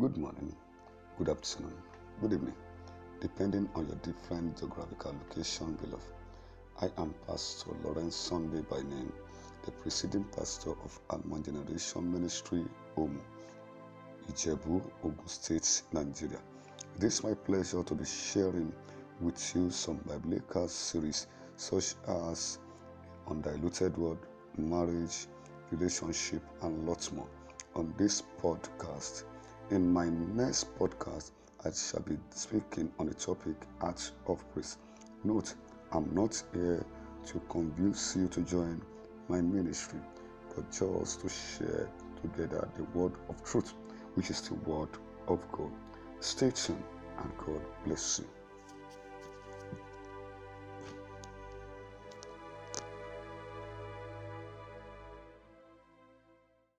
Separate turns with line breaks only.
Good morning, good afternoon, good evening, depending on your different geographical location below. I am Pastor Lawrence Sunday by name, the preceding pastor of Almond Generation Ministry, Omu, Ijebu, Ogun State, Nigeria. It is my pleasure to be sharing with you some biblical series such as Undiluted Word, Marriage, Relationship, and lots more on this podcast. In my next podcast, I shall be speaking on the topic Acts of Praise. Note, I'm not here to convince you to join my ministry, but just to share together the word of truth, which is the word of God. Stay tuned and God bless you.